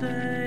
say